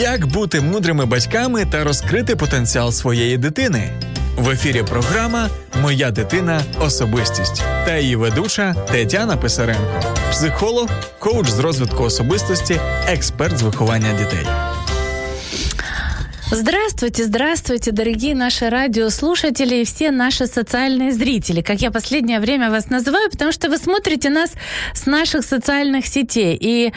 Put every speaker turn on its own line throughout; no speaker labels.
Як бути мудрими батьками та розкрити потенціал своєї дитини? В ефірі програма Моя дитина особистість та її ведуча Тетяна Писаренко, психолог, коуч з розвитку особистості, експерт з виховання дітей.
Здравствуйте, здравствуйте, дорогие наши радиослушатели и все наши социальные зрители, как я последнее время вас называю, потому что вы смотрите нас с наших социальных сетей. И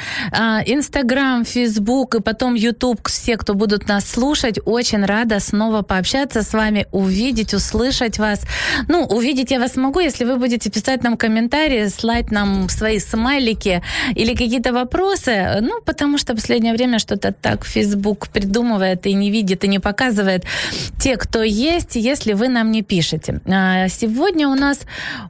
Инстаграм, а, Фейсбук и потом Ютуб, все, кто будут нас слушать, очень рада снова пообщаться с вами, увидеть, услышать вас. Ну, увидеть я вас могу, если вы будете писать нам комментарии, слать нам свои смайлики или какие-то вопросы. Ну, потому что последнее время что-то так Фейсбук придумывает и не видит видит и не показывает те, кто есть, если вы нам не пишете. А, сегодня у нас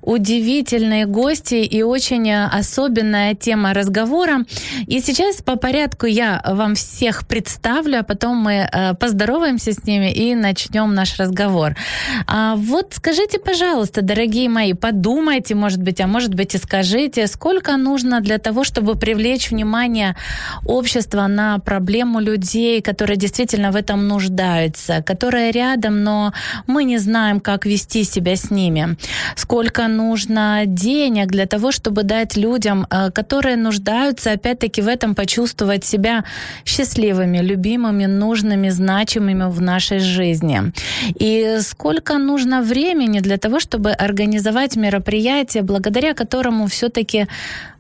удивительные гости и очень особенная тема разговора. И сейчас по порядку я вам всех представлю, а потом мы э, поздороваемся с ними и начнем наш разговор. А вот скажите, пожалуйста, дорогие мои, подумайте, может быть, а может быть и скажите, сколько нужно для того, чтобы привлечь внимание общества на проблему людей, которые действительно в этом нуждаются, которые рядом, но мы не знаем, как вести себя с ними. Сколько нужно денег для того, чтобы дать людям, э, которые нуждаются, опять-таки, в этом почувствовать себя счастливыми, любимыми, нужными, значимыми в нашей жизни. И сколько нужно времени для того, чтобы организовать мероприятие, благодаря которому все-таки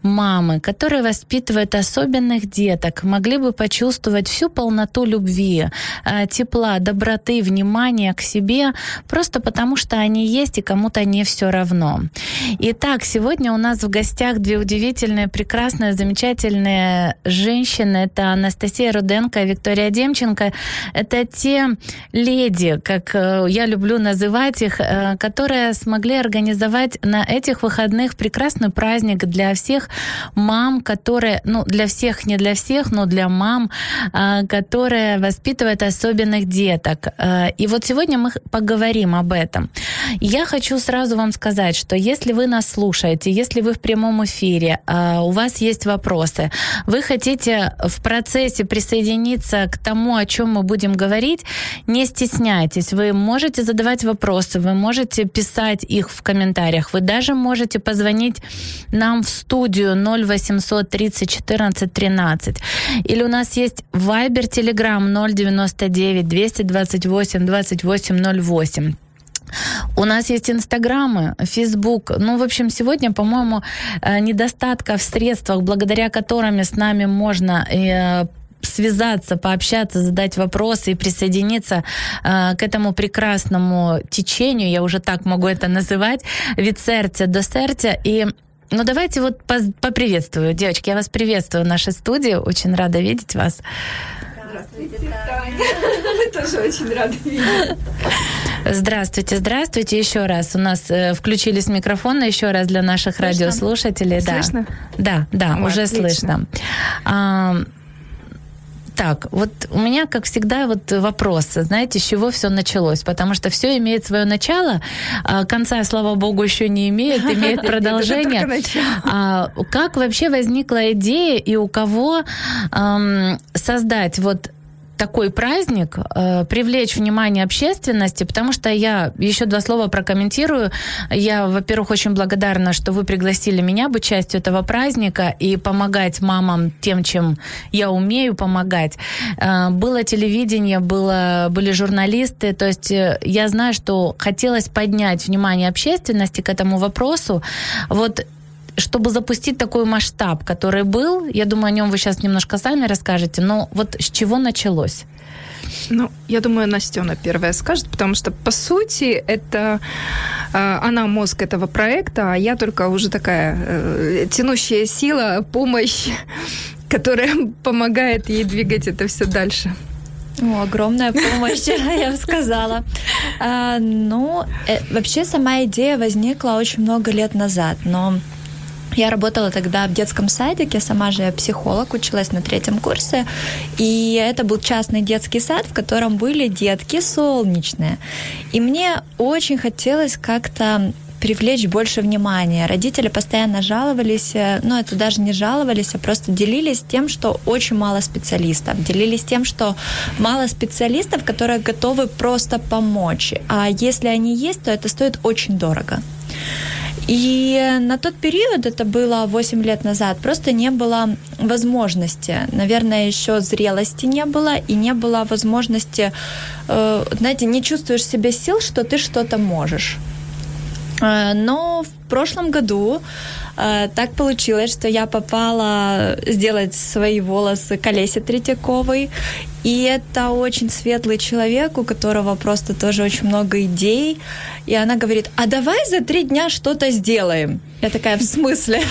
мамы, которые воспитывают особенных деток, могли бы почувствовать всю полноту любви, э, тепла, доброты, внимания к себе, просто потому что они есть и кому-то не все равно.Итак, сегодня у нас в гостях две удивительные, прекрасные, замечательные женщины. Это Анастасия Руденко и Виктория Демченко. Это те леди, как э, я люблю называть их, э, которые смогли организовать на этих выходных прекрасный праздник для всех мам, которые, ну, для всех, не для всех, но для мам, а, которые воспитывают особенных деток. А, и вот сегодня мы поговорим об этом. Я хочу сразу вам сказать, что если вы нас слушаете, если вы в прямом эфире, а, у вас есть вопросы, вы хотите в процессе присоединиться к тому, о чем мы будем говорить, не стесняйтесь. Вы можете задавать вопросы, вы можете писать их в комментариях, вы даже можете позвонить нам в студию 0800 30 14 13. Или у нас есть Viber, Telegram 099 228 28 08. У нас есть инстаграмы, фейсбук. Ну, в общем, сегодня, по-моему, э, недостатка в средствах, благодаря которым с нами можно э, связаться, пообщаться, задать вопросы и присоединиться э, к этому прекрасному течению, я уже так могу это называть, від сердца до сердца. И ну, давайте вот поприветствую. Девочки, я вас приветствую в нашей студии. Очень рада видеть вас.
Здравствуйте, Таня. Мы тоже очень рады видеть.
Здравствуйте, здравствуйте еще раз. У нас э, включились микрофоны еще раз для наших слышно? радиослушателей.
Слышно?
Да, да, да, уже отлично. слышно. А, так, вот у меня, как всегда, вот вопрос, знаете, с чего все началось? Потому что все имеет свое начало, а конца, слава богу, еще не имеет, имеет продолжение. А как вообще возникла идея и у кого эм, создать вот такой праздник, э, привлечь внимание общественности, потому что я еще два слова прокомментирую. Я, во-первых, очень благодарна, что вы пригласили меня быть частью этого праздника и помогать мамам тем, чем я умею помогать. Э, было телевидение, было, были журналисты, то есть э, я знаю, что хотелось поднять внимание общественности к этому вопросу. Вот чтобы запустить такой масштаб, который был, я думаю, о нем вы сейчас немножко сами расскажете, но вот с чего началось?
Ну, я думаю, Настена первая скажет, потому что, по сути, это э, она мозг этого проекта, а я только уже такая э, тянущая сила, помощь, которая помогает ей двигать это все дальше.
О, огромная помощь, я бы сказала. А, ну, э, вообще сама идея возникла очень много лет назад, но я работала тогда в детском садике, сама же я психолог, училась на третьем курсе, и это был частный детский сад, в котором были детки солнечные. И мне очень хотелось как-то привлечь больше внимания. Родители постоянно жаловались, э, ну это даже не жаловались, а просто делились тем, что очень мало специалистов, делились тем, что мало специалистов, которые готовы просто помочь. А если они есть, то это стоит очень дорого. И на тот период, это было 8 лет назад, просто не было возможности. Наверное, еще зрелости не было, и не было возможности, э, знаете, не чувствуешь себе сил, что ты что-то можешь. Э, но в прошлом году так получилось, что я попала сделать свои волосы к Олесе Третьяковой. И это очень светлый человек, у которого просто тоже очень много идей. И она говорит, а давай за три дня что-то сделаем. Я такая, в смысле?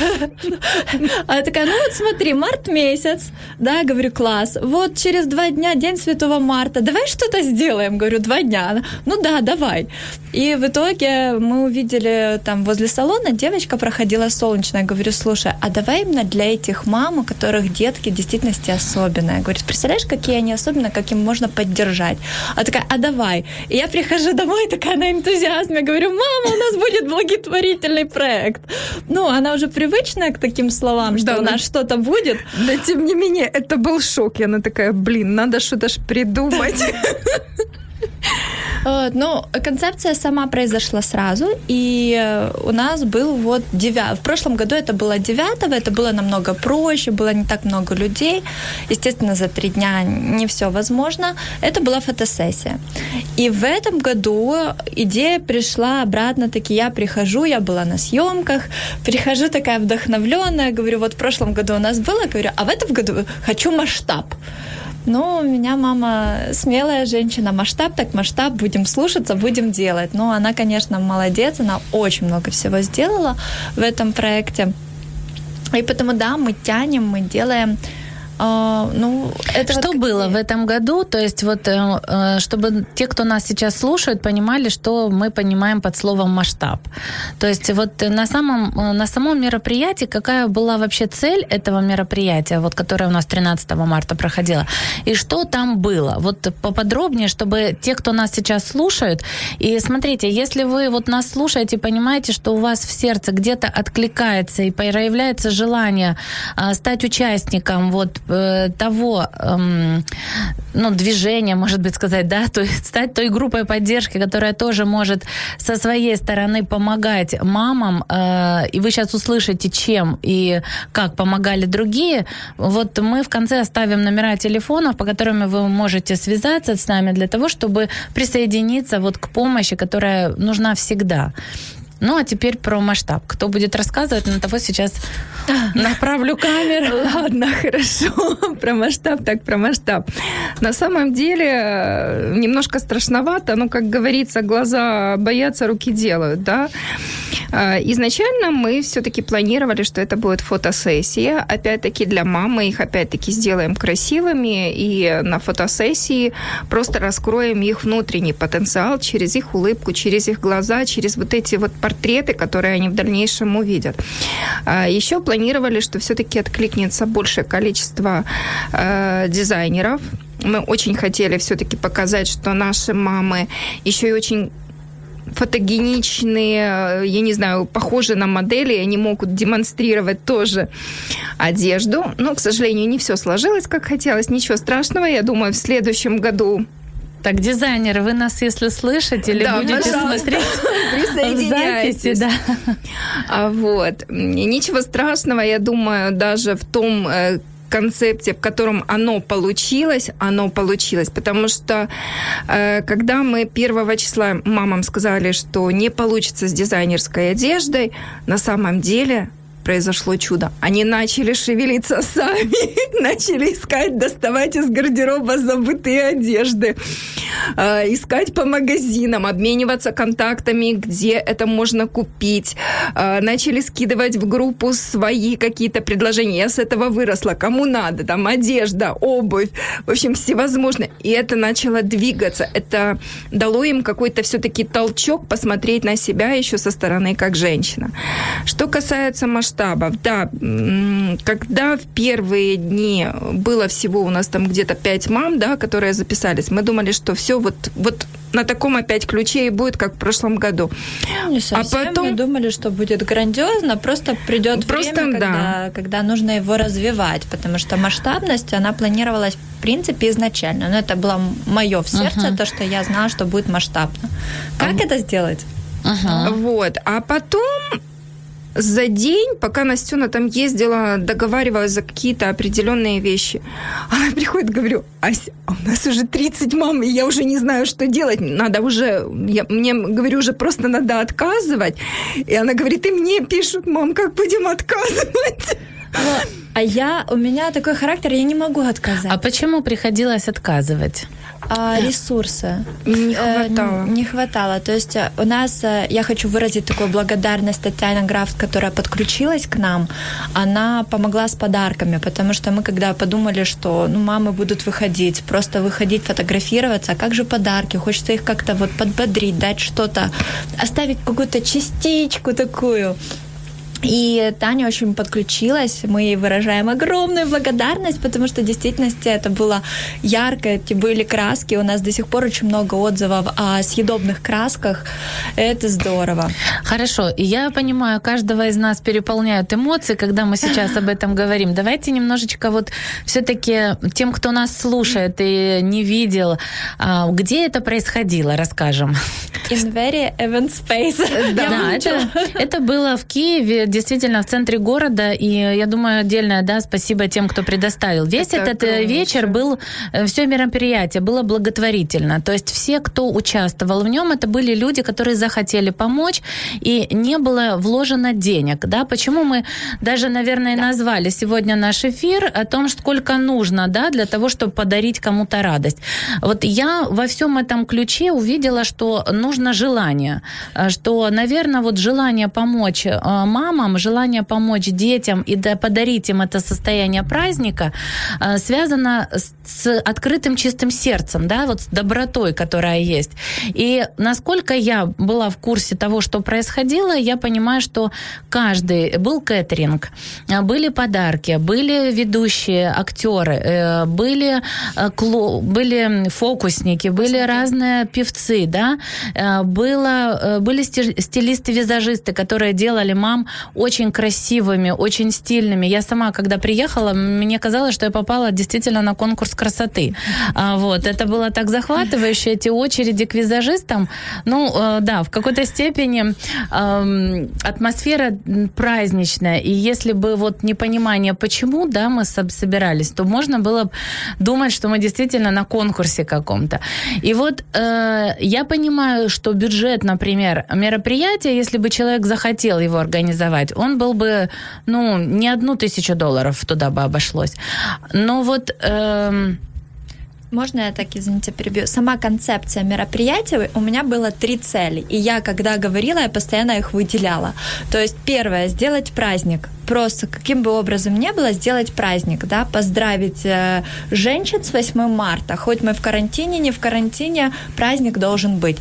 Она такая, ну вот смотри, март месяц, да, говорю, класс. Вот через два дня День Святого Марта, давай что-то сделаем, говорю, два дня. Ну да, давай. И в итоге мы увидели там возле салона, девочка проходила солнечная. Говорю, слушай, а давай именно для этих мам, у которых детки в действительности особенные. Говорит, представляешь, какие они особенные, как им можно поддержать? А такая, а давай. И я прихожу домой, такая на энтузиазме, говорю, мама, у нас будет благотворительный проект. Ну, она уже привычная к таким словам, что да, у нас да. что-то будет.
Да, тем не менее, это был шок. И она такая, блин, надо что-то ж придумать.
Э, ну, концепция сама произошла сразу, и э, у нас был вот 9... В прошлом году это было 9 это было намного проще, было не так много людей. Естественно, за три дня не все возможно. Это была фотосессия. И в этом году идея пришла обратно-таки. Я прихожу, я была на съемках, прихожу такая вдохновленная, говорю, вот в прошлом году у нас было, говорю, а в этом году хочу масштаб. Ну, у меня мама смелая женщина, масштаб так масштаб, будем слушаться, будем делать. Ну, она, конечно, молодец, она очень много всего сделала в этом проекте. И поэтому, да, мы тянем, мы делаем
а, ну, это что вот было в этом году? То есть вот, э, э, чтобы те, кто нас сейчас слушает, понимали, что мы понимаем под словом масштаб. То есть вот на самом, э, на самом мероприятии, какая была вообще цель этого мероприятия, вот, которое у нас 13 марта проходило, и что там было? Вот поподробнее, чтобы те, кто нас сейчас слушают, и смотрите, если вы вот нас слушаете, понимаете, что у вас в сердце где-то откликается и появляется желание стать участником вот того эм, ну, движения, может быть, сказать, да, то есть стать той группой поддержки, которая тоже может со своей стороны помогать мамам, э, и вы сейчас услышите, чем и как помогали другие. Вот мы в конце оставим номера телефонов, по которым вы можете связаться с нами для того, чтобы присоединиться вот к помощи, которая нужна всегда. Ну, а теперь про масштаб. Кто будет рассказывать, на того сейчас направлю камеру.
Ладно, хорошо. Про масштаб, так про масштаб. На самом деле, э, немножко страшновато, но, как говорится, глаза боятся, руки делают, да. Э, изначально мы все-таки планировали, что это будет фотосессия. Опять-таки для мамы их опять-таки сделаем красивыми. И на фотосессии просто раскроем их внутренний потенциал через их улыбку, через их глаза, через вот эти вот портреты, которые они в дальнейшем увидят. А, Еще планировали, что все-таки откликнется большее количество э, дизайнеров. Мы очень хотели все-таки показать, что наши мамы еще и очень фотогеничные, я не знаю, похожи на модели, они могут демонстрировать тоже одежду. Но, к сожалению, не все сложилось, как хотелось. Ничего страшного, я думаю, в следующем году
так, дизайнеры, вы нас, если слышите или да, будете смотреть записи, да.
А вот. Ничего страшного, я думаю, даже в том э, концепте, в котором оно получилось, оно получилось. Потому что э, когда мы первого числа мамам сказали, что не получится с дизайнерской одеждой, на самом деле произошло чудо. Они начали шевелиться сами, начали искать, доставать из гардероба забытые одежды. э, искать по магазинам, обмениваться контактами, где это можно купить. Э, начали скидывать в группу свои какие-то предложения. Я с этого выросла, кому надо, там одежда, обувь, в общем, всевозможное. И это начало двигаться. Это дало им какой-то все-таки толчок посмотреть на себя еще со стороны как женщина. Что касается масштабов, да, когда в первые дни было всего у нас там где-то пять мам, да, которые записались, мы думали, что все вот, вот на таком опять ключе и будет, как в прошлом году.
Не совсем. А потом... Мы думали, что будет грандиозно, просто придет просто, время, когда, да. когда нужно его развивать, потому что масштабность, она планировалась в принципе изначально. Но это было мое в сердце, uh-huh. то, что я знала, что будет масштабно. Как uh-huh. это сделать?
Uh-huh. Вот. А потом за день, пока Настюна там ездила, договаривалась за какие-то определенные вещи. Она приходит, говорю, Ася, а у нас уже 30 мам, и я уже не знаю, что делать. Надо уже, я, мне, говорю, уже просто надо отказывать. И она говорит, и мне пишут, мам, как будем отказывать?
А я, у меня такой характер, я не могу отказать.
А почему приходилось отказывать?
А, ресурсы.
Не хватало.
Э, не хватало. То есть э, у нас, э, я хочу выразить такую благодарность Татьяне Графт, которая подключилась к нам. Она помогла с подарками, потому что мы когда подумали, что ну, мамы будут выходить, просто выходить, фотографироваться, а как же подарки? Хочется их как-то вот подбодрить, дать что-то, оставить какую-то частичку такую. И Таня очень подключилась, мы ей выражаем огромную благодарность, потому что в действительности это было ярко, эти были краски, у нас до сих пор очень много отзывов о съедобных красках, это здорово.
Хорошо, и я понимаю, каждого из нас переполняют эмоции, когда мы сейчас об этом говорим. Давайте немножечко вот все-таки тем, кто нас слушает и не видел, а, где это происходило, расскажем.
In very event space.
Да, да это, это было в Киеве, действительно в центре города, и я думаю, отдельное, да, спасибо тем, кто предоставил. Весь Это этот э, вечер был, э, все мероприятие было благотворительно. То есть все, кто участвовал в нем, это были люди, которые захотели помочь, и не было вложено денег, да. Почему мы даже, наверное, да. назвали сегодня наш эфир о том, сколько нужно, да, для того, чтобы подарить кому-то радость. Вот я во всем этом ключе увидела, что нужно желание, э, что, наверное, вот желание помочь мамам, мамам желание помочь детям и да, подарить им это состояние праздника э, связано с, с открытым чистым сердцем, да, вот с добротой, которая есть. И насколько я была в курсе того, что происходило, я понимаю, что каждый был кэтеринг, э, были подарки, были ведущие актеры, э, были, были фокусники, были разные певцы, да, было, были стилисты-визажисты, которые делали мам очень красивыми, очень стильными. Я сама, когда приехала, мне казалось, что я попала действительно на конкурс красоты. А, вот. Это было так захватывающе, эти очереди к визажистам. Ну, э, да, в какой-то степени атмосфера праздничная. И если бы вот непонимание, почему, да, мы собирались, то можно было думать, что мы действительно на конкурсе каком-то. И вот э, я понимаю, что бюджет, например, мероприятия, если бы человек захотел его организовать, покупать, он был бы, ну, не одну тысячу долларов туда бы обошлось. Но вот... Эм,
можно я так, извините, перебью? Сама концепция мероприятия, у меня было три цели. И я, когда говорила, я постоянно их выделяла. То есть первое, сделать праздник. Просто каким бы образом ни было, сделать праздник, да, поздравить э, женщин с 8 марта. Хоть мы в карантине, не в карантине, праздник должен быть.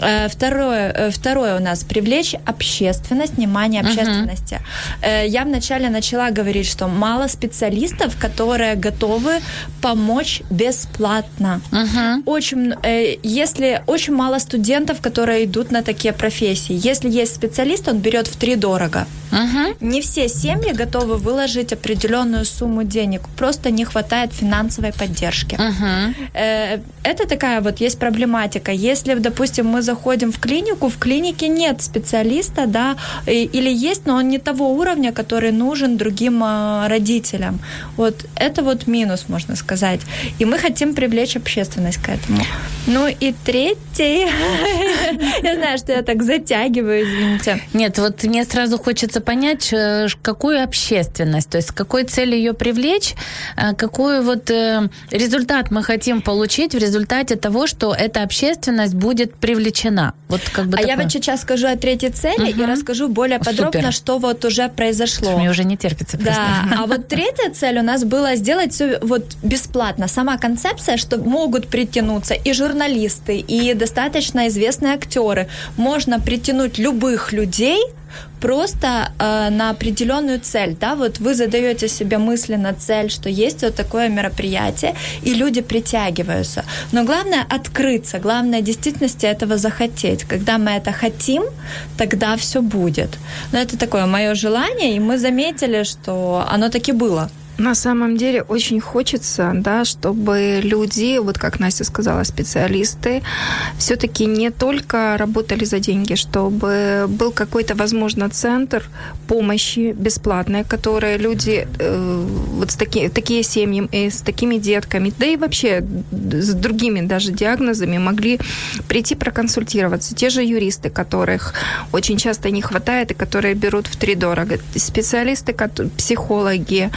Э, второе, э, второе у нас привлечь общественность, внимание общественности. Uh-huh. Я вначале начала говорить, что мало специалистов, которые готовы помочь бесплатно. Uh-huh. Очень, если очень мало студентов, которые идут на такие профессии. Если есть специалист, он берет в три дорого. Uh-huh. Не все семьи готовы выложить определенную сумму денег, просто не хватает финансовой поддержки. Uh-huh. Это такая вот есть проблематика. Если, допустим, мы заходим в клинику, в клинике нет специалиста, да, или есть, но он не того уровня, который нужен другим а, родителям. Вот это вот минус, можно сказать. И мы хотим привлечь общественность к этому. Ну и треть, детей. Я знаю, что я так затягиваю, извините.
Нет, вот мне сразу хочется понять, э, какую общественность, то есть с какой целью ее привлечь, э, какой вот э, результат мы хотим получить в результате того, что эта общественность будет привлечена. Вот как бы
а
такое.
я вот сейчас скажу о третьей цели угу. и расскажу более подробно,
Супер.
что вот уже произошло.
Мне уже не терпится. Просто.
Да, а вот третья цель у нас была сделать все вот бесплатно. Сама концепция, что могут притянуться и журналисты, и достаточно известные актеры. Можно притянуть любых людей, просто э, на определенную цель, да, вот вы задаете себе мысленно цель, что есть вот такое мероприятие, и люди притягиваются. Но главное открыться, главное в действительности этого захотеть. Когда мы это хотим, тогда все будет. Но это такое мое желание, и мы заметили, что оно таки было.
На самом деле очень хочется, да, чтобы люди, вот как Настя сказала, специалисты, все-таки не только работали за деньги, чтобы был какой-то, возможно, центр помощи бесплатной, которые люди э, вот с таки, такие семьи и с такими детками, да и вообще с другими даже диагнозами могли прийти проконсультироваться. Те же юристы, которых очень часто не хватает и которые берут в три дорого. Специалисты, психологи,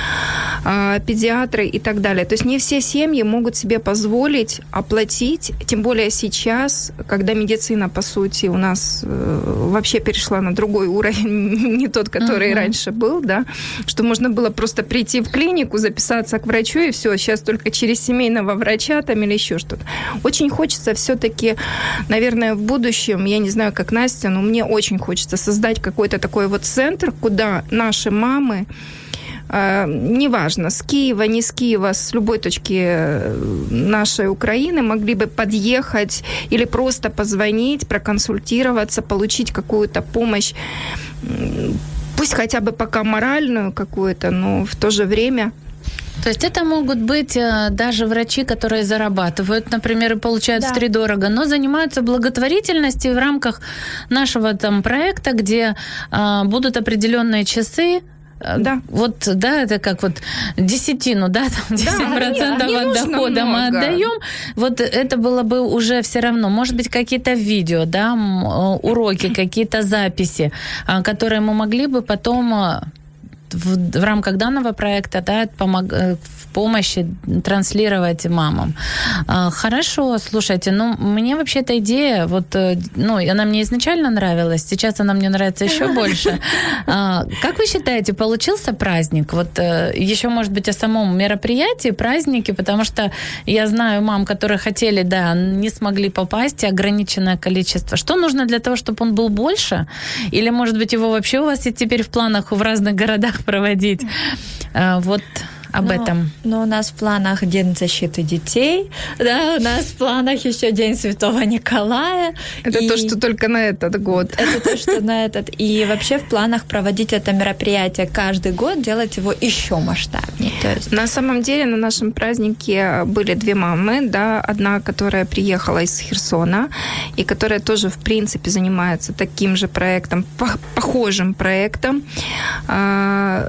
педиатры и так далее. То есть не все семьи могут себе позволить оплатить, тем более сейчас, когда медицина, по сути, у нас э, вообще перешла на другой уровень, не тот, который uh-huh. раньше был, да, что можно было просто прийти в клинику, записаться к врачу и все, сейчас только через семейного врача там или еще что-то. Очень хочется все-таки, наверное, в будущем, я не знаю, как Настя, но мне очень хочется создать какой-то такой вот центр, куда наши мамы а, неважно, с Киева, не с Киева, с любой точки э, нашей Украины могли бы подъехать или просто позвонить, проконсультироваться, получить какую-то помощь, пусть хотя бы пока моральную какую-то, но в то же время
то есть это могут быть э, даже врачи, которые зарабатывают, например, и получают да. втридорого, но занимаются благотворительностью в рамках нашего там проекта, где э, будут определенные часы, Э, да. Вот, да, это как вот десятину, да, там 10% да, не, от дохода много. мы отдаем. Вот это было бы уже все равно. Может быть, какие-то видео, да, э, уроки, какие-то записи, а, которые мы могли бы потом э, в, в рамках данного проекта да, помог, в помощи транслировать мамам. А, хорошо, слушайте, ну, мне вообще эта идея, вот, э, ну, она мне изначально нравилась, сейчас она мне нравится еще больше. А, как вы считаете, получился праздник? Вот э, еще, может быть, о самом мероприятии, празднике, потому что я знаю мам, которые хотели, да, не смогли попасть, ограниченное количество. Что нужно для того, чтобы он был больше? Или, может быть, его вообще у вас и теперь в планах в разных городах проводить? А, вот об но, этом?
Но у нас в планах День защиты детей, да, у нас в планах еще День Святого Николая.
Это и... то, что только на этот год.
Это то, что на этот. И вообще в планах проводить это мероприятие каждый год, делать его еще масштабнее.
То есть... На самом деле на нашем празднике были две мамы, да, одна, которая приехала из Херсона и которая тоже, в принципе, занимается таким же проектом, похожим проектом а,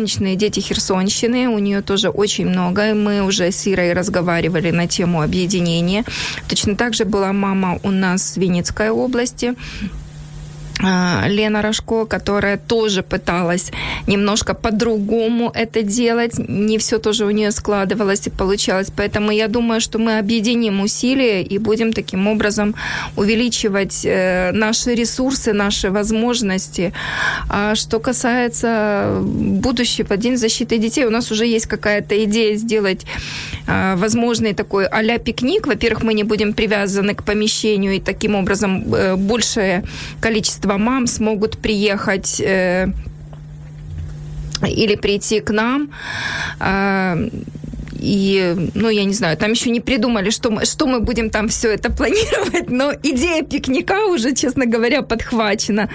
солнечные дети Херсонщины, у нее тоже очень много. Мы уже с Ирой разговаривали на тему объединения. Точно так же была мама у нас в Винницкой области. А, Лена Рожко, которая тоже пыталась немножко по-другому это делать. Не все тоже у нее складывалось и получалось. Поэтому я думаю, что мы объединим усилия и будем таким образом увеличивать э, наши ресурсы, наши возможности. А что касается будущего День защиты детей, у нас уже есть какая-то идея сделать а, возможный такой а-ля пикник. Во-первых, мы не будем привязаны к помещению, и таким образом э, большее количество количество мам смогут приехать э, или прийти к нам. Э, и, ну, я не знаю, там еще не придумали, что мы, что мы будем там все это планировать, но идея пикника уже, честно говоря, подхвачена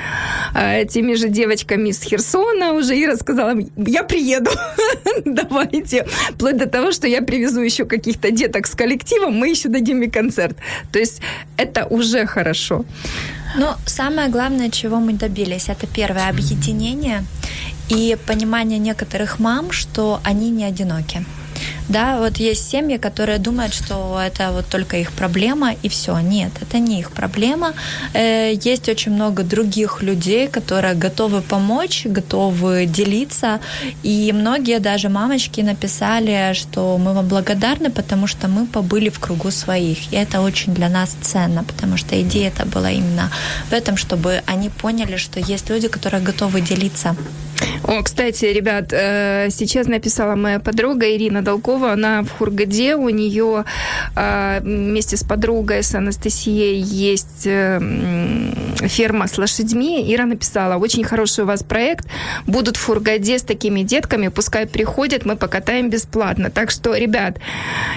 э, теми же девочками из Херсона. Уже Ира сказала, я приеду, давайте. Вплоть до того, что я привезу еще каких-то деток с коллективом, мы еще дадим и концерт. То есть это уже хорошо.
Но самое главное, чего мы добились, это первое объединение и понимание некоторых мам, что они не одиноки. Да, вот есть семьи, которые думают, что это вот только их проблема и все. Нет, это не их проблема. Э, есть очень много других людей, которые готовы помочь, готовы делиться. И многие даже мамочки написали, что мы вам благодарны, потому что мы побыли в кругу своих. И это очень для нас ценно, потому что идея это была именно в этом, чтобы они поняли, что есть люди, которые готовы делиться.
О, кстати, ребят, э, сейчас написала моя подруга Ирина Долкова, она в Хургаде, у нее э, вместе с подругой, с Анастасией есть э, ферма с лошадьми. Ира написала, очень хороший у вас проект, будут в Хургаде с такими детками, пускай приходят, мы покатаем бесплатно. Так что, ребят,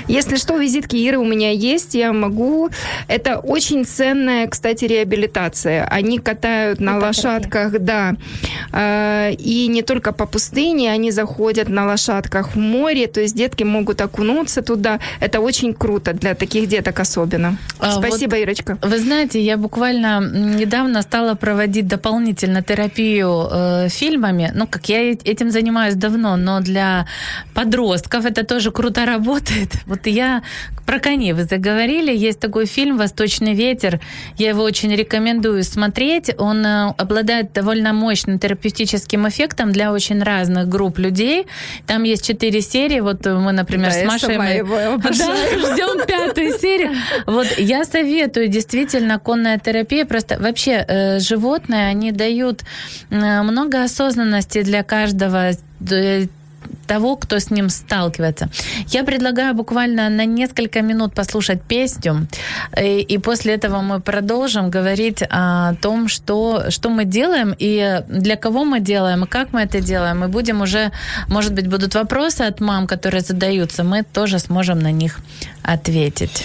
если что, визитки Иры у меня есть, я могу. Это очень ценная, кстати, реабилитация. Они катают на лошадках, да, и не только по пустыне, они заходят на лошадках в море, то есть детки могут окунуться туда. Это очень круто для таких деток особенно. А, Спасибо, вот, Ирочка.
Вы знаете, я буквально недавно стала проводить дополнительно терапию э, фильмами. Ну, как я этим занимаюсь давно, но для подростков это тоже круто работает. Вот я про коней вы заговорили. Есть такой фильм «Восточный ветер». Я его очень рекомендую смотреть. Он э, обладает довольно мощным терапевтическим эффектом для очень разных групп людей. Там есть четыре серии. Вот мы, например, да, с Машей мы... да, ждем пятую серию. Вот я советую действительно конная терапия. Просто вообще э, животные, они дают э, много осознанности для каждого того, кто с ним сталкивается. Я предлагаю буквально на несколько минут послушать песню, и, э, и после этого мы продолжим говорить о том, что, что мы делаем и для кого мы делаем, и как мы это делаем. Мы будем уже, может быть, будут вопросы от мам, которые задаются, мы тоже сможем на них ответить.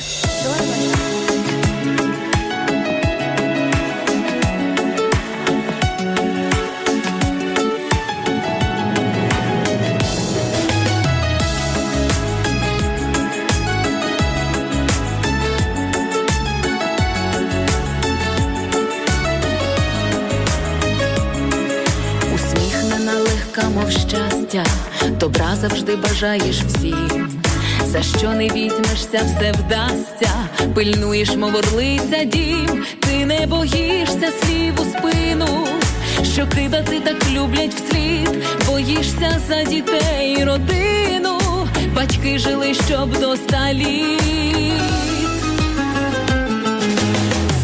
Щастя, добра завжди бажаєш всім. За що не візьмешся, все вдасться, пильнуєш, мов орлиця дім, ти не боїшся слів у спину, що кидати так люблять вслід, боїшся за дітей, і родину, батьки жили, щоб до досталі.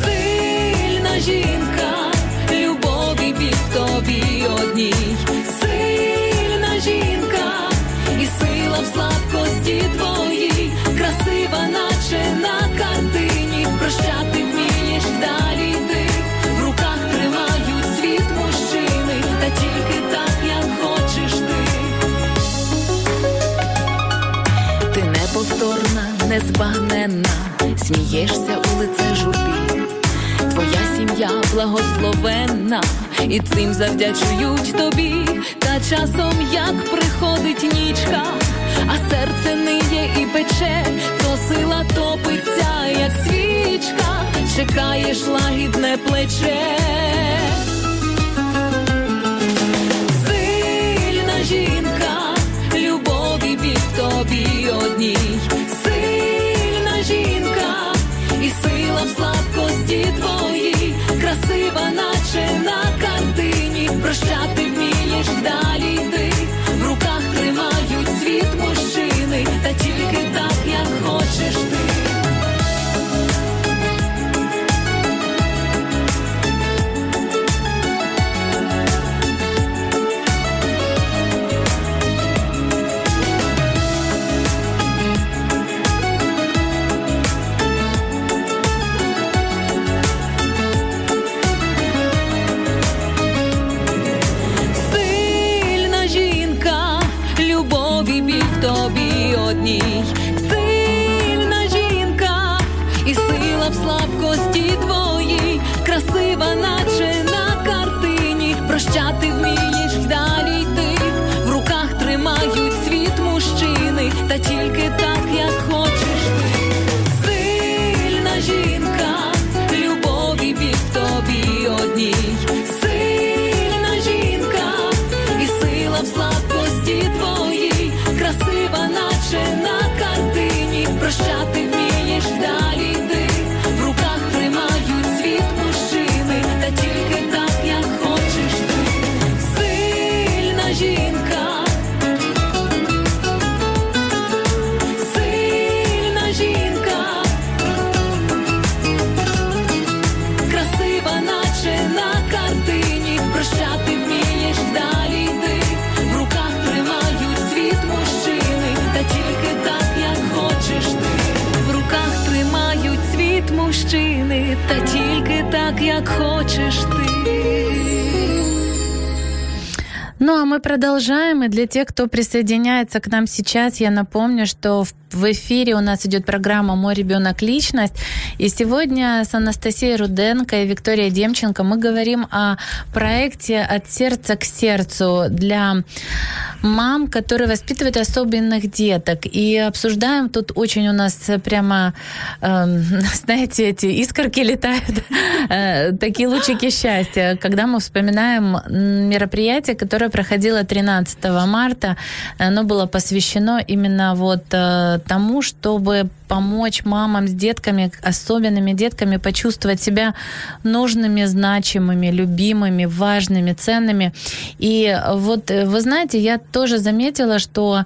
Сильна жінка, любові бік тобі одній. Слабкості твої, красива, наче на картині, прощати вмієш далі ти, в руках тримають світ мужчини, та тільки так, як хочеш ти. Ти неповторна, незбагненна, смієшся у лице журбі. Твоя сім'я благословенна, і цим завдячують тобі, та часом як приходить нічка а серце ниє і пече, то сила топиться, як свічка, чекаєш лагідне плече. Сильна жінка, любові бік тобі одній, сильна жінка, і сила в слабкості твоїй, красива, наче на картині, прощати вмієш далі ти тримають світ мужчини,
продолжаем. И для тех, кто присоединяется к нам сейчас, я напомню, что в эфире у нас идет программа «Мой ребенок. Личность». И сегодня с Анастасией Руденко и Викторией Демченко мы говорим о проекте «От сердца к сердцу» для мам, которые воспитывают особенных деток. И обсуждаем тут очень у нас прямо, э, знаете, эти искорки летают, э, такие лучики счастья, когда мы вспоминаем мероприятие, которое проходило 13 марта. Оно было посвящено именно вот э, тому, чтобы помочь мамам с детками, особенными детками, почувствовать себя нужными, значимыми, любимыми, важными, ценными. И вот, э, вы знаете, я тоже заметила, что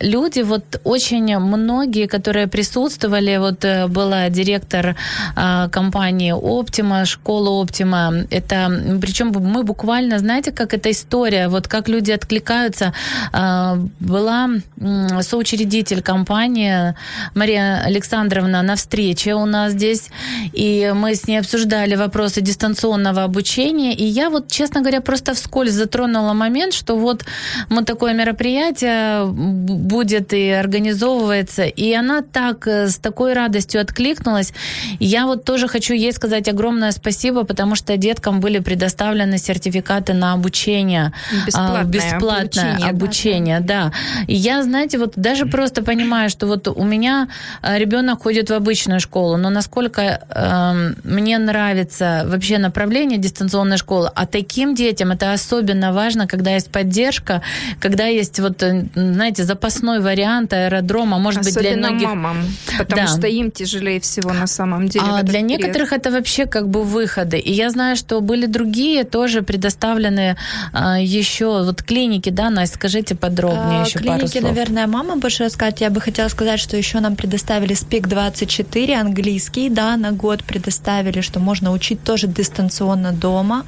люди, вот очень многие, которые присутствовали, вот э, была директор а, компании Optima, школа Optima, это, причем мы буквально, знаете, как эта история, вот как люди откликаются, а, была соучредитель компании Мария Александровна на встрече у нас здесь, и мы с ней обсуждали вопросы дистанционного обучения, и я вот, честно говоря, просто вскользь затронула момент, что вот мы такое мероприятие будет и организовывается, и она так э, с такой радостью откликнулась. Я вот тоже хочу ей сказать огромное спасибо, потому что деткам были предоставлены сертификаты на обучение.
Бесплатное,
бесплатное обучение, обучение да. да. И я, знаете, вот даже просто понимаю, что вот у меня Э, ребенок ходит в обычную школу, но насколько э, мне нравится вообще направление дистанционной школы, а таким детям это особенно важно, когда есть поддержка, когда есть вот, э, знаете, запасной вариант аэродрома, может
особенно
быть, для многих...
мамам, потому да. что им тяжелее всего на самом деле.
А для период. некоторых это вообще как бы выходы. И я знаю, что были другие тоже предоставлены а, еще вот клиники, да, Настя, скажите подробнее а, еще
клиники,
пару слов.
наверное, мама больше рассказать. Я бы хотела сказать, что еще нам предоставили СПИК-24, английский, да, на год предоставили, что можно учить тоже дистанционно дома.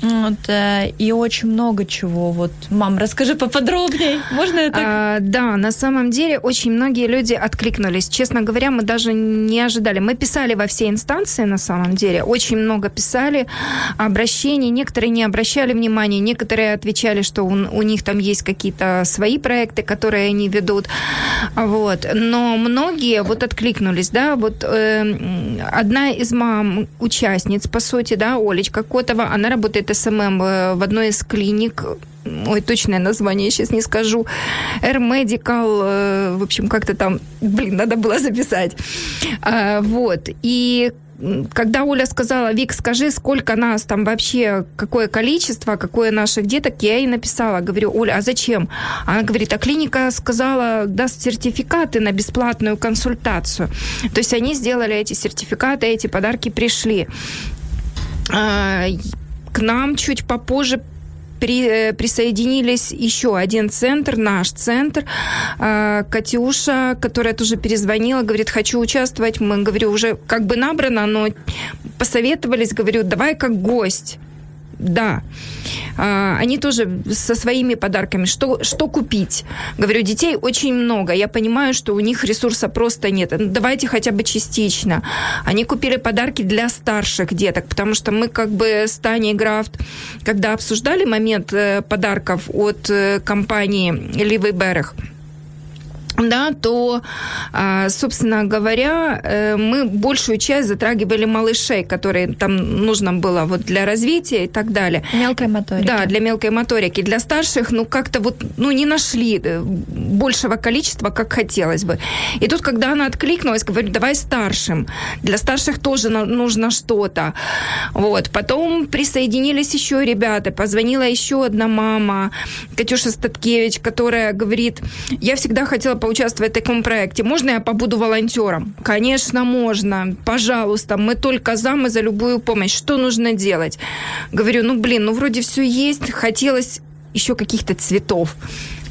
Вот, э, и очень много чего. Вот, мам, расскажи поподробнее. Можно это?
А, да, на самом деле очень многие люди откликнулись. Честно говоря, мы даже не ожидали. Мы писали во все инстанции, на самом деле. Очень много писали обращений. Некоторые не обращали внимания, некоторые отвечали, что у, у них там есть какие-то свои проекты, которые они ведут. Вот. Но многие вот откликнулись, да. Вот э, одна из мам, участниц, по сути, да, Олечка Котова, она работает SMM э, в одной из клиник ой, точное название сейчас не скажу, Air Medical, э, в общем, как-то там, блин, надо было записать. А, вот, и когда Оля сказала, Вик, скажи, сколько нас там вообще, какое количество, какое наших деток, я ей написала, говорю, Оля, а зачем? Она говорит, а клиника сказала, даст сертификаты на бесплатную консультацию. То есть они сделали эти сертификаты, эти подарки пришли. К нам чуть попозже при, э, присоединились еще один центр, наш центр. А, Катюша, которая тоже перезвонила, говорит, хочу участвовать. Мы, говорю, уже как бы набрано, но посоветовались, говорю, давай как гость. Да. А, они тоже со своими подарками. Что, что купить? Говорю, детей очень много. Я понимаю, что у них ресурса просто нет. Ну, давайте хотя бы частично. Они купили подарки для старших деток, потому что мы как бы с Таней Графт, когда обсуждали момент э, подарков от э, компании Ливый Берег, да, то, а, собственно говоря, э, мы большую часть затрагивали малышей, которые там нужно было вот для развития и так далее.
Мелкой моторики.
Да, для мелкой моторики. Для старших, ну, как-то вот, ну, не нашли э, большего количества, как хотелось бы. И тут, когда она откликнулась, говорю, давай старшим. Для старших тоже нужно что-то. Вот. Потом присоединились еще ребята. Позвонила еще одна мама, Катюша Статкевич, которая говорит, я всегда хотела поучаствовать в таком проекте. Можно я побуду волонтером? Конечно, можно. Пожалуйста, мы только за, мы за любую помощь. Что нужно делать? Говорю, ну, блин, ну, вроде все есть. Хотелось еще каких-то цветов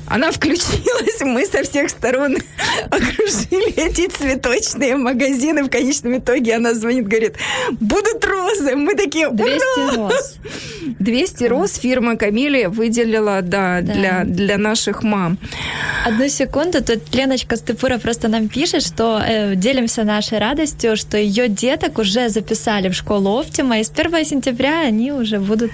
Она включилась, мы со всех сторон окружили эти цветочные магазины. В конечном итоге она звонит, говорит, будут розы. Мы такие,
200 роз.
200 роз фирма Камили выделила, да,
Да.
Для, для наших мам.
Одну секунду, тут Леночка Степура просто нам пишет, что э, делимся нашей радостью, что ее деток уже записали в школу Оптима, и с 1 сентября они уже будут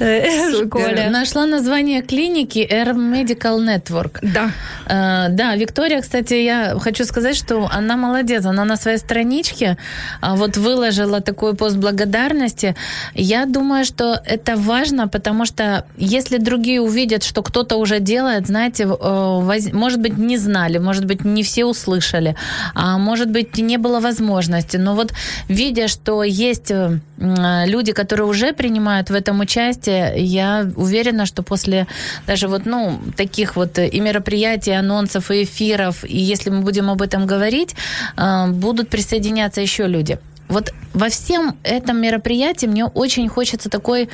э, в школе.
Нашла название клиники Air Medical Network.
Да.
Э, Да, Виктория, кстати, я хочу сказать, что она молодец. Она на своей страничке а, вот выложила такой пост благодарности. Я думаю, что это важно, потому что если другие увидят, что кто-то уже делает, знаете, э, воз- может быть, не знали, может быть, не все услышали, а может быть, не было возможности. Но вот видя, что есть э, люди, которые уже принимают в этом участие, я уверена, что после даже вот, ну, таких вот э, и мероприятий, анонсов, и эфиров, и если мы будем об этом говорить, э, будут присоединяться еще люди. Вот во всем этом мероприятии мне очень хочется такой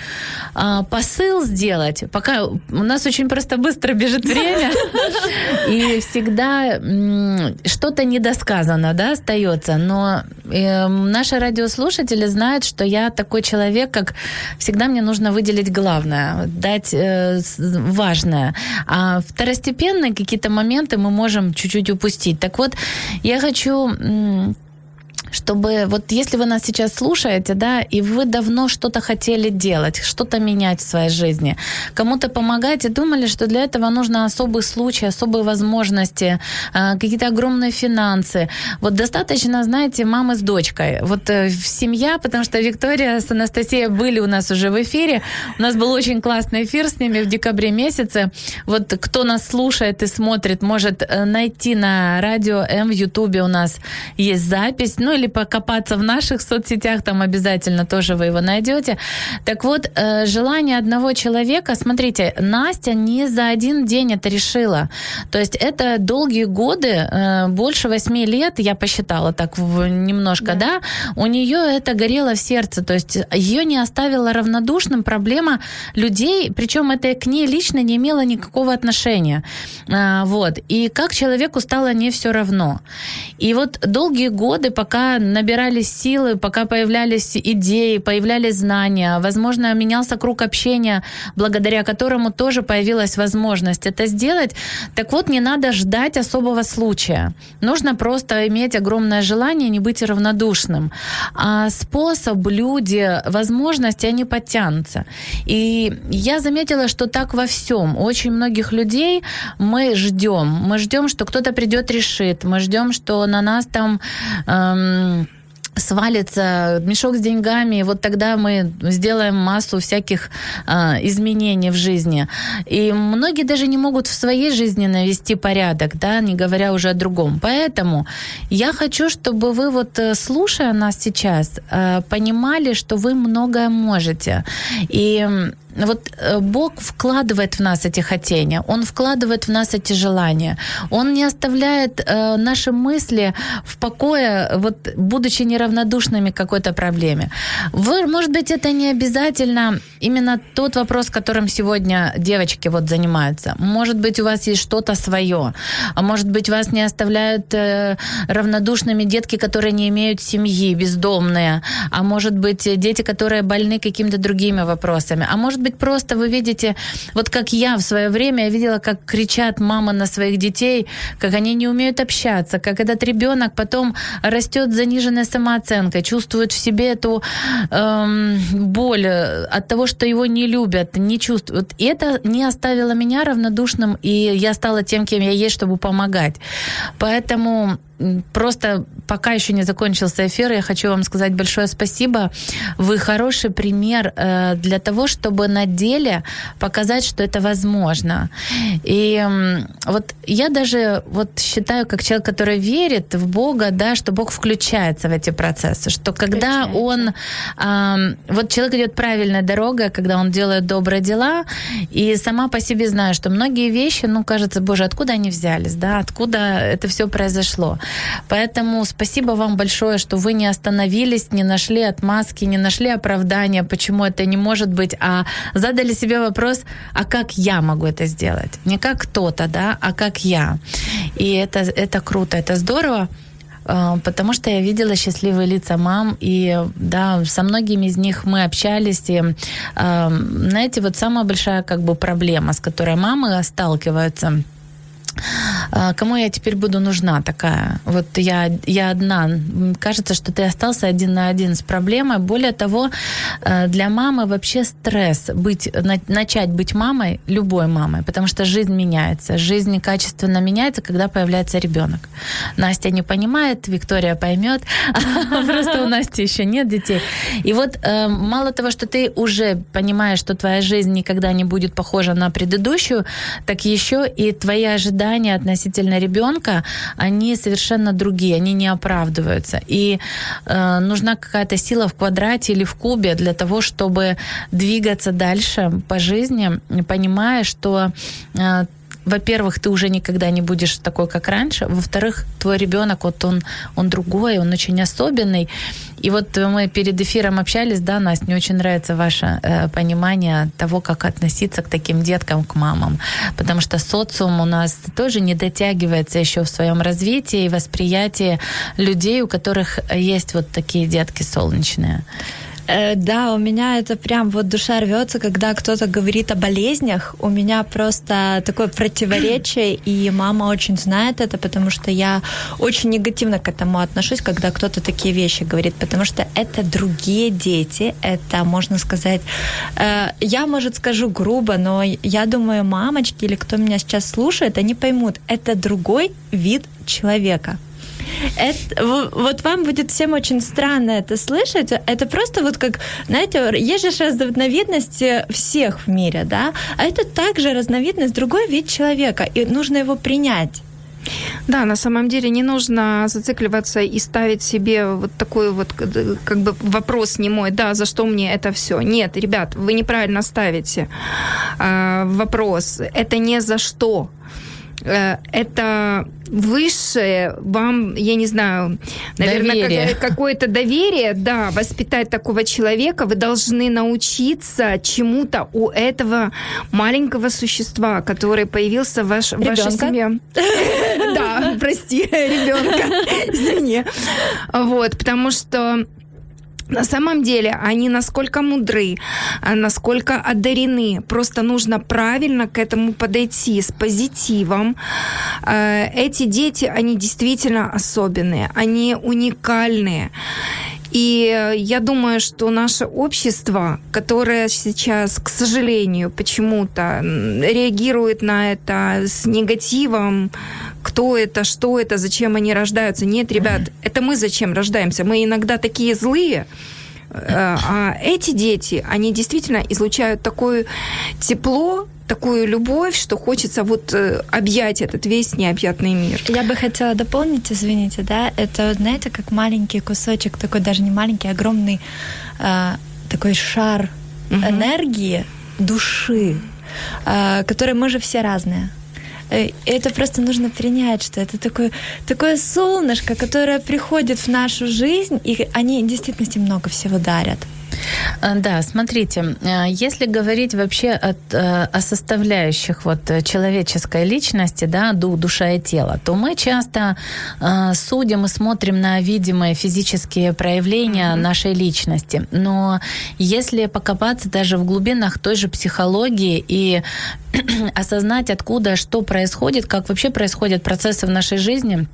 а, посыл сделать. Пока у нас очень просто быстро бежит время, и всегда что-то недосказано, да, остается. Но э, наши радиослушатели знают, что я такой человек, как всегда мне нужно выделить главное, дать э, важное. А второстепенные какие-то моменты мы можем чуть-чуть упустить. Так вот, я хочу чтобы вот если вы нас сейчас слушаете, да, и вы давно что-то хотели делать, что-то менять в своей жизни, кому-то помогать и думали, что для этого нужно особый случай, особые возможности, а, какие-то огромные финансы. Вот достаточно, знаете, мамы с дочкой. Вот э, семья, потому что Виктория с Анастасией были у нас уже в эфире. У нас был очень классный эфир с ними в декабре месяце. Вот кто нас слушает и смотрит, может э, найти на радио М в Ютубе у нас есть запись, ну или покопаться в наших соцсетях, там обязательно тоже вы его найдете. Так вот, э, желание одного человека, смотрите, Настя не за один день это решила. То есть это долгие годы, э, больше восьми лет, я посчитала так немножко, да, у нее это горело в сердце, то есть ее не оставила равнодушным проблема людей, причем это к ней лично не имело никакого отношения. А, Вот. И как человеку стало не все равно. И вот долгие годы, пока набирались силы, пока появлялись идеи, появлялись знания, возможно, менялся круг общения, благодаря которому тоже появилась возможность это сделать. Так вот, не надо ждать особого случая. Нужно просто иметь огромное желание, не быть равнодушным. А способ, люди, возможности, они подтянутся. И я заметила, что так во всем. Очень многих людей мы ждем. Мы ждем, что кто-то придет, решит. Мы ждем, что на нас там... эм, свалится мешок с деньгами, вот тогда мы сделаем массу всяких а, изменений в жизни. И многие даже не могут в своей жизни навести порядок, да, не говоря уже о другом. Поэтому я хочу, чтобы вы вот э, слушая нас сейчас, э, понимали, что вы многое можете. И вот э, Бог вкладывает в нас эти хотения, Он вкладывает в нас эти желания. Он не оставляет э, наши мысли в покое, вот будучи неравнодушными к какой-то проблеме. Вы, может быть, это не обязательно именно тот вопрос, которым сегодня девочки вот занимаются. Может быть, у вас есть что-то свое, а может быть, вас не оставляют э, равнодушными детки, которые не имеют семьи, бездомные, а может быть, э, дети, которые больны какими-то другими вопросами, а может быть, просто вы видите, вот как я в свое время, я видела, как кричат мамы на своих детей, как они не умеют общаться, как этот ребенок потом растет с заниженной самооценкой, чувствует в себе эту эм, боль э, от того, что его не любят, не чувствуют. И это не оставило меня равнодушным, и я стала тем, кем я есть, чтобы помогать. Поэтому просто пока еще не закончился эфир, я хочу вам сказать большое спасибо. Вы хороший пример э, для того, чтобы на деле показать, что это возможно. И вот я даже вот считаю, как человек, который верит в Бога, да, что Бог включается в эти процессы, что когда
Включается.
он, вот человек идет правильной дорогой, когда он делает добрые дела, и сама по себе знаю, что многие вещи, ну, кажется, боже, откуда они взялись, да, откуда это все произошло. Поэтому спасибо вам большое, что вы не остановились, не нашли отмазки, не нашли оправдания, почему это не может быть, а задали себе вопрос, а как я могу это сделать? Не как кто-то, да, а как я. И это, это круто, это здорово. А, потому что я видела счастливые лица мам, и да, со многими из них мы общались, и а, знаете, вот самая большая как бы проблема, с которой мамы сталкиваются, кому я теперь буду нужна такая? Вот я, я одна. Кажется, что ты остался один на один с проблемой. Более того, э, для мамы вообще стресс быть, начать быть мамой, любой мамой, потому что жизнь меняется. Жизнь качественно меняется, когда появляется ребенок. Настя не понимает, Виктория поймет. Просто у Насти еще нет детей. И вот э, мало того, что ты уже понимаешь, что твоя жизнь никогда не будет похожа на предыдущую, так еще и твои ожидания относительно относительно ребенка, они совершенно другие, они не оправдываются. И э, нужна какая-то сила в квадрате или в кубе для того, чтобы двигаться дальше по жизни, понимая, что э, во-первых, ты уже никогда не будешь такой, как раньше. Во-вторых, твой ребенок, вот он, он другой, он очень особенный. И вот мы перед эфиром общались, да, Настя, мне очень нравится ваше э, понимание того, как относиться к таким деткам, к мамам. Потому что социум у нас тоже не дотягивается еще в своем развитии и восприятии людей, у которых есть вот такие детки солнечные.
Э, да, у меня это прям вот душа рвется, когда кто-то говорит о болезнях. У меня просто такое противоречие, и мама очень знает это, потому что я очень негативно к этому отношусь, когда кто-то такие вещи говорит, потому что это другие дети, это, можно сказать, э, я, может, скажу грубо, но я думаю, мамочки или кто меня сейчас слушает, они поймут, это другой вид человека. Это, вот вам будет всем очень странно это слышать. Это просто вот как, знаете, есть же разновидность всех в мире, да? А это также разновидность, другой вид человека, и нужно его принять.
Да, на самом деле не нужно зацикливаться и ставить себе вот такой вот как бы вопрос не мой, да, за что мне это все. Нет, ребят, вы неправильно ставите э, вопрос. Это не за что. Э, это высшее вам, я не знаю, наверное, какое-то доверие, да, воспитать такого человека, вы должны научиться чему-то у этого маленького существа, который появился в, ваш, в вашей семье. Да, прости, ребенка, извини. Вот, потому что на самом деле они насколько мудры, а, насколько одарены. Просто нужно правильно к этому подойти с позитивом. А, эти дети, они действительно особенные, они уникальные. И я думаю, что наше общество, которое сейчас, к сожалению, почему-то реагирует на это с негативом, кто это, что это, зачем они рождаются. Нет, ребят, это мы зачем рождаемся. Мы иногда такие злые, э, а эти дети, они действительно излучают такое тепло, такую любовь, что хочется вот э, объять этот весь необъятный мир.
Я бы хотела дополнить, извините, да, это, знаете, как маленький кусочек, такой даже не маленький, огромный э, такой шар угу. энергии, души, э, который мы же все разные. Э, это просто нужно принять, что это такое, такое солнышко, которое приходит в нашу жизнь, и они в действительности много всего дарят.
Э, да, смотрите, э, если говорить вообще от, о составляющих вот человеческой личности, да, душа и тело, то мы часто судим и смотрим на видимые физические проявления mm-hmm. нашей личности. Но если покопаться даже в глубинах той же психологии и осознать, откуда, что происходит, как вообще происходят процессы в нашей жизни,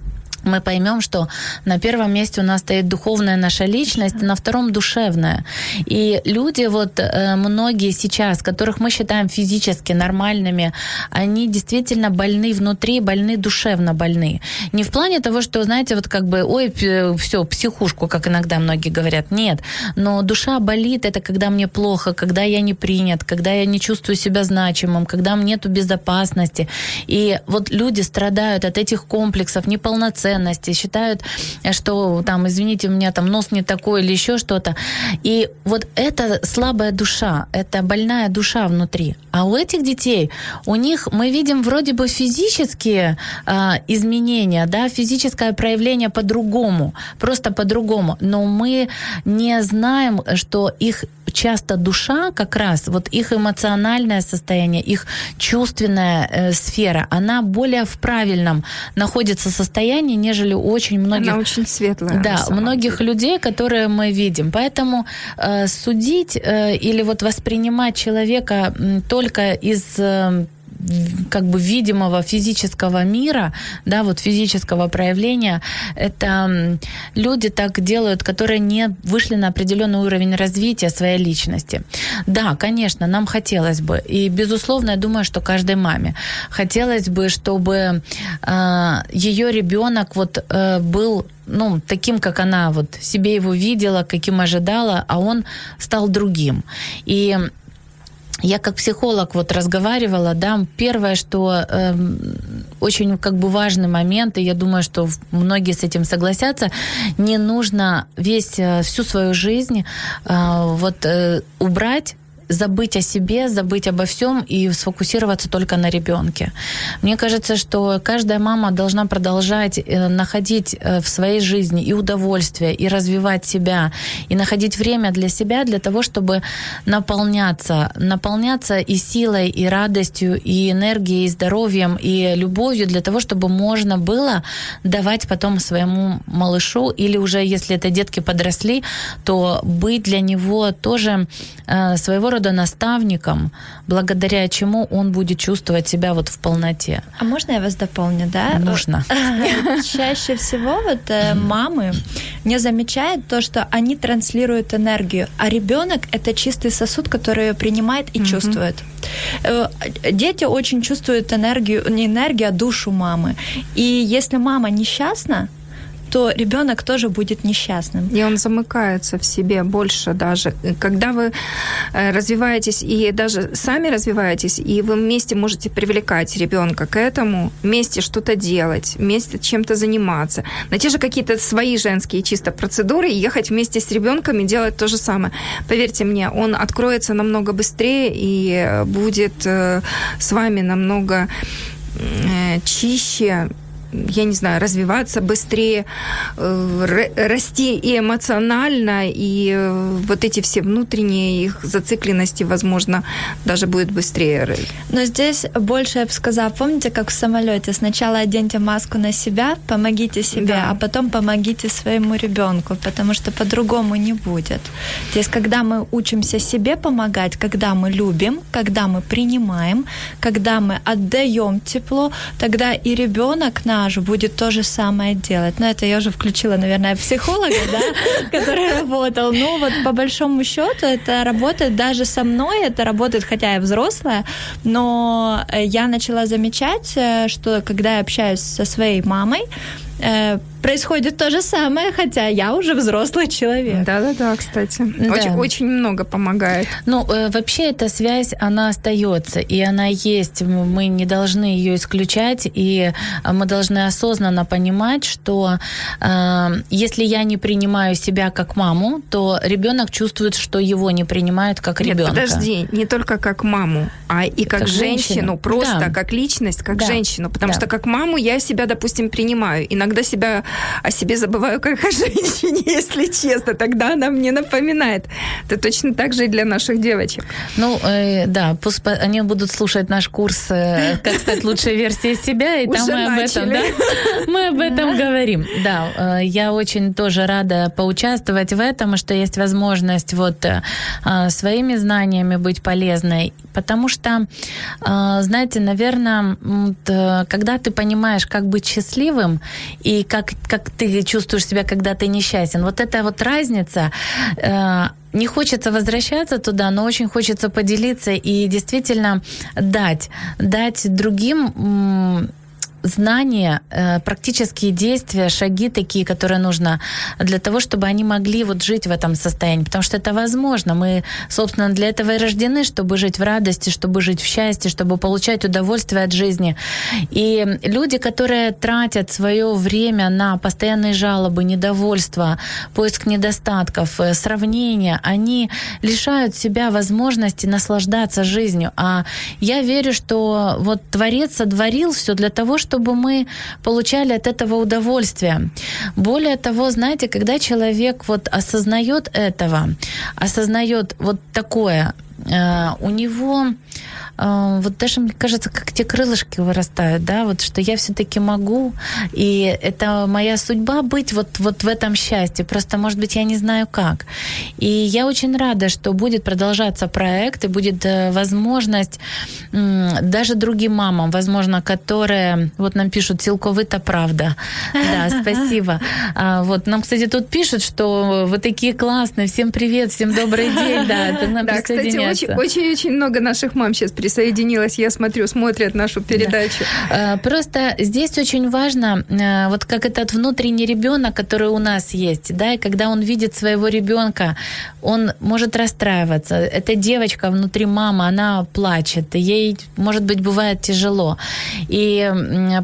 мы поймем, что на первом месте у нас стоит духовная наша личность, на втором душевная. И люди, вот э, многие сейчас, которых мы считаем физически нормальными, они действительно больны внутри, больны душевно больны. Не в плане того, что, знаете, вот как бы, ой, все, психушку, как иногда многие говорят. Нет. Но душа болит, это когда мне плохо, когда я не принят, когда я не чувствую себя значимым, когда нету безопасности. И вот люди страдают от этих комплексов неполноценности, ценности, считают, что там, извините, у меня там нос не такой или еще что-то. И вот это слабая душа, это больная душа внутри. А у этих детей, у них мы видим вроде бы физические э, изменения, да, физическое проявление по-другому, просто по-другому, но мы не знаем, что их часто душа как раз, вот их эмоциональное состояние, их чувственная э, сфера, она более в правильном находится состоянии, нежели очень многих...
Она очень светлая.
Да, многих
деле.
людей, которые мы видим. Поэтому э, судить э, или вот воспринимать человека только из... Э, как бы видимого физического мира, да, вот физического проявления, это люди так делают, которые не вышли на определенный уровень развития своей личности. Да, конечно, нам хотелось бы, и безусловно, я думаю, что каждой маме хотелось бы, чтобы э, ее ребенок вот э, был ну, таким, как она вот себе его видела, каким ожидала, а он стал другим. И я как психолог вот разговаривала, да, первое, что э, очень как бы важный момент, и я думаю, что многие с этим согласятся, не нужно весь э, всю свою жизнь э, вот э, убрать забыть о себе, забыть обо всем и сфокусироваться только на ребенке. Мне кажется, что каждая мама должна продолжать э, находить э, в своей жизни и удовольствие, и развивать себя, и находить время для себя, для того, чтобы наполняться, наполняться и силой, и радостью, и энергией, и здоровьем, и любовью, для того, чтобы можно было давать потом своему малышу, или уже если это детки подросли, то быть для него тоже э, своего рода рода наставником, благодаря чему он будет чувствовать себя вот в полноте.
А можно я вас дополню, да?
Нужно.
Чаще всего вот э, мамы не замечают то, что они транслируют энергию, а ребенок это чистый сосуд, который ее принимает и чувствует. Э, дети очень чувствуют энергию, не энергию, а душу мамы. И если мама несчастна, то ребенок тоже будет несчастным.
И он замыкается в себе больше даже. Когда вы э, развиваетесь и даже сами развиваетесь, и вы вместе можете привлекать ребенка к этому, вместе что-то делать, вместе чем-то заниматься, на те же какие-то свои женские чисто процедуры, ехать вместе с ребенком и делать то же самое. Поверьте мне, он откроется намного быстрее и будет э, с вами намного чище, я не знаю, развиваться быстрее, э, расти и эмоционально, и э, вот эти все внутренние их зацикленности, возможно, даже будет быстрее.
Но здесь больше, я бы сказала, помните, как в самолете, сначала оденьте маску на себя, помогите себе, да. а потом помогите своему ребенку, потому что по-другому не будет. Здесь, когда мы учимся себе помогать, когда мы любим, когда мы принимаем, когда мы отдаем тепло, тогда и ребенок на наш будет то же самое делать. Но это я уже включила, наверное, психолога, да, который работал. Ну, вот по большому счету это работает даже со мной, это работает, хотя я взрослая, но я начала замечать, э, что когда я общаюсь со своей мамой, э, происходит то же самое, хотя я уже взрослый человек.
Да-да-да, кстати. Да. Очень, очень много помогает.
Ну, э, вообще эта связь, она остается, и она есть. Мы не должны ее исключать, и э, мы должны осознанно понимать, что э, если я не принимаю себя как маму, то ребенок чувствует, что его не принимают как ребенка.
Подожди, не только как маму, а и как, как женщину, женщину, просто да. как личность, как да. женщину. Потому да. что как маму я себя, допустим, принимаю. Иногда себя о себе забываю как о женщине, если честно. Тогда она мне напоминает. Это точно так же и для наших девочек.
Ну, э, да, пусть они будут слушать наш курс э, «Как стать лучшей версией себя», и там мы об этом, да, мы об этом говорим. Да, э, я очень тоже рада поучаствовать в этом, что есть возможность вот э, своими знаниями быть полезной, потому что, э, знаете, наверное, э, когда ты понимаешь, как быть счастливым и как как ты чувствуешь себя, когда ты несчастен. Вот эта вот разница, э, не хочется возвращаться туда, но очень хочется поделиться и действительно дать, дать другим знания, э, практические действия, шаги такие, которые нужно для того, чтобы они могли вот жить в этом состоянии. Потому что это возможно. Мы, собственно, для этого и рождены, чтобы жить в радости, чтобы жить в счастье, чтобы получать удовольствие от жизни. И люди, которые тратят свое время на постоянные жалобы, недовольство, поиск недостатков, э, сравнения, они лишают себя возможности наслаждаться жизнью. А я верю, что вот Творец сотворил все для того, чтобы чтобы мы получали от этого удовольствие. Более того, знаете, когда человек вот осознает этого, осознает вот такое, у него а, вот даже, мне кажется, как те крылышки вырастают, да, вот что я все-таки могу, и это моя судьба быть вот, вот в этом счастье, просто, может быть, я не знаю как. И я очень рада, что будет продолжаться проект, и будет э, возможность даже другим мамам, возможно, которые, вот нам пишут, Силковыта правда. Да, спасибо. А, вот, нам, кстати, тут пишут, что вы такие классные, всем привет, всем добрый день, да, это нам
Да, кстати, очень-очень много наших мам сейчас присоединилась, я смотрю, смотрят нашу передачу.
Да. Просто здесь очень важно, э, вот как этот внутренний ребенок, который у нас есть, да, и когда он видит своего ребенка, он может расстраиваться. Эта девочка внутри мамы, она плачет, ей, может быть, бывает тяжело. И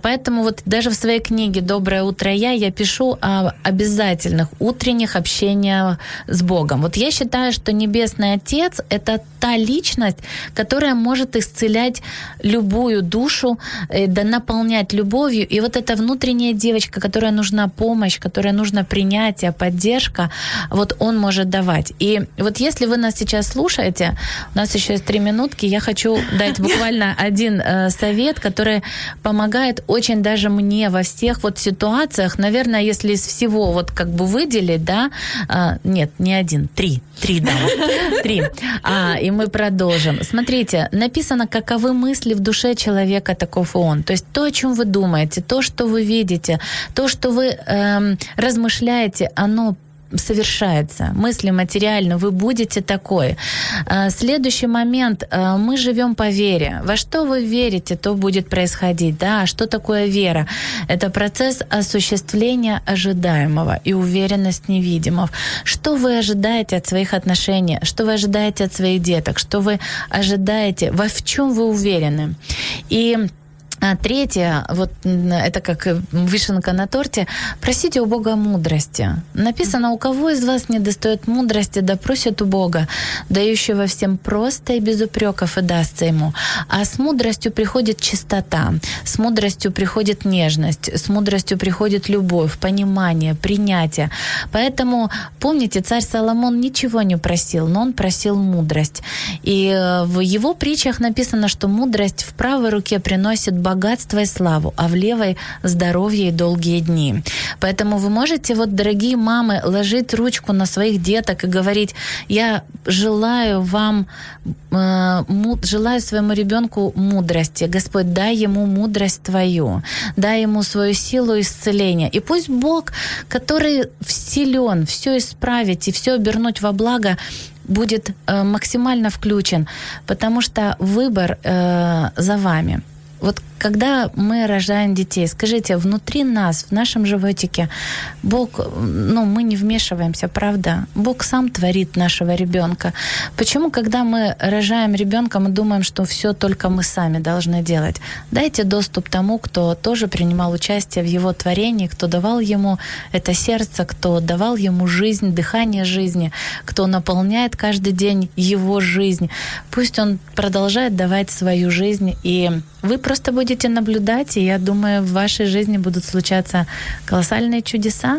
поэтому вот даже в своей книге «Доброе утро, я» я пишу о обязательных утренних общениях с Богом. Вот я считаю, что Небесный Отец — это та личность, которая может исцелять любую душу, э, да наполнять любовью. И вот эта внутренняя девочка, которая нужна помощь, которая нужна принятие, поддержка, вот он может давать. И вот если вы нас сейчас слушаете, у нас еще есть три минутки, я хочу дать буквально один э, совет, который помогает очень даже мне во всех вот ситуациях. Наверное, если из всего вот как бы выделить, да, э, нет, не один, три, три, да, три. А, и мы продолжим. Смотрите, написано каковы мысли в душе человека, таков он. То есть то, о чем вы думаете, то, что вы видите, то, что вы эм, размышляете, оно совершается. Мысли материально, вы будете такой. А, следующий момент. А, мы живем по вере. Во что вы верите, то будет происходить. Да? А что такое вера? Это процесс осуществления ожидаемого и уверенность невидимого. Что вы ожидаете от своих отношений? Что вы ожидаете от своих деток? Что вы ожидаете? Во в чем вы уверены? И а третье, вот это как вишенка на торте, просите у Бога мудрости. Написано, у кого из вас не достает мудрости, да просит у Бога, дающего всем просто и без упреков и дастся ему. А с мудростью приходит чистота, с мудростью приходит нежность, с мудростью приходит любовь, понимание, принятие. Поэтому, помните, царь Соломон ничего не просил, но он просил мудрость. И э, в его притчах написано, что мудрость в правой руке приносит богатство, богатство и славу, а в левой здоровье и долгие дни. Поэтому вы можете, вот, дорогие мамы, ложить ручку на своих деток и говорить, я желаю вам, э, желаю своему ребенку мудрости. Господь, дай ему мудрость твою, дай ему свою силу исцеления. И пусть Бог, который силен все исправить и все обернуть во благо, будет э, максимально включен, потому что выбор э, за вами. Вот когда мы рожаем детей, скажите, внутри нас, в нашем животике, Бог, ну, мы не вмешиваемся, правда? Бог сам творит нашего ребенка. Почему, когда мы рожаем ребенка, мы думаем, что все только мы сами должны делать? Дайте доступ тому, кто тоже принимал участие в его творении, кто давал ему это сердце, кто давал ему жизнь, дыхание жизни, кто наполняет каждый день его жизнь. Пусть он продолжает давать свою жизнь, и вы просто будете будете наблюдать, и я думаю, в вашей жизни будут случаться колоссальные чудеса,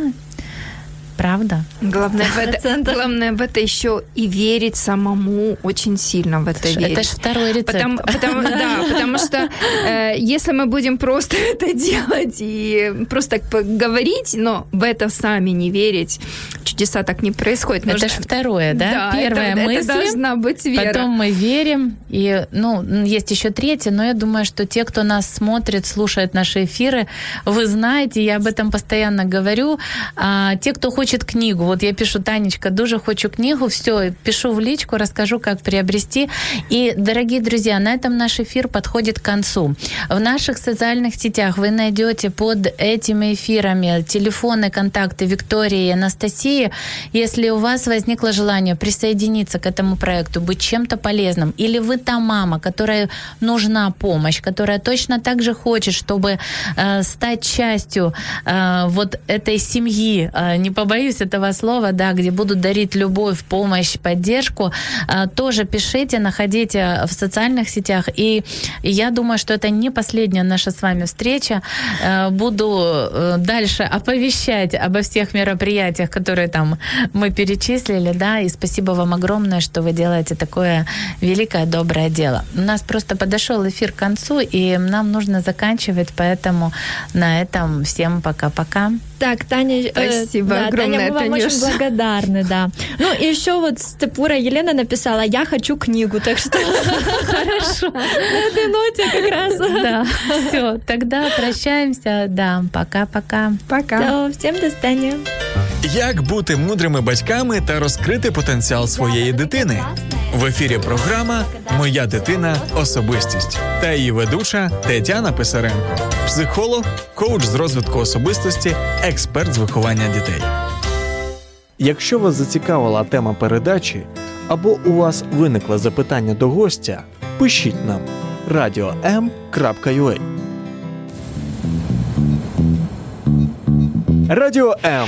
Правда?
Главное в, это, главное в это еще и верить самому очень сильно в это, это верить.
Это же второй рецепт.
Потому, потому, да, потому что э, если мы будем просто это делать и просто говорить, но в это сами не верить, чудеса так не происходят.
Нужно... Это же второе, да?
да
Первая
это,
мысль.
Это должна быть вера.
Потом мы верим. И, ну, есть еще третье, но я думаю, что те, кто нас смотрит, слушает наши эфиры, вы знаете, я об этом постоянно говорю. А те, кто хочет хочет книгу. Вот я пишу, Танечка, дуже хочу книгу, все, пишу в личку, расскажу, как приобрести. И, дорогие друзья, на этом наш эфир подходит к концу. В наших социальных сетях вы найдете под этими эфирами телефоны, контакты Виктории и Анастасии. Если у вас возникло желание присоединиться к этому проекту, быть чем-то полезным, или вы та мама, которая нужна помощь, которая точно так же хочет, чтобы э, стать частью э, вот этой семьи, э, не побоюсь этого слова, да, где будут дарить любовь, помощь, поддержку, э, тоже пишите, находите в социальных сетях. И я думаю, что это не последняя наша с вами встреча. Э, буду э, дальше оповещать обо всех мероприятиях, которые там мы перечислили, да, и спасибо вам огромное, что вы делаете такое великое, доброе дело. У нас просто подошел эфир к концу, и нам нужно заканчивать, поэтому на этом всем пока-пока.
Так, Таня, э,
Спасибо
да,
огромное,
Таня, мы вам
Танюш.
очень благодарны, да. Ну, и еще вот Степура Елена написала, я хочу книгу, так что
Хорошо.
на этой ноте как раз.
Да, все, тогда прощаемся. Да, пока-пока.
Пока.
Всем до свидания.
Як бути мудрими батьками та розкрити потенціал своєї дитини? В ефірі програма Моя дитина особистість та її ведуча Тетяна Писаренко, психолог, коуч з розвитку особистості, експерт з виховання дітей.
Якщо вас зацікавила тема передачі або у вас виникло запитання до гостя, пишіть нам radio.m.ua Радіо М.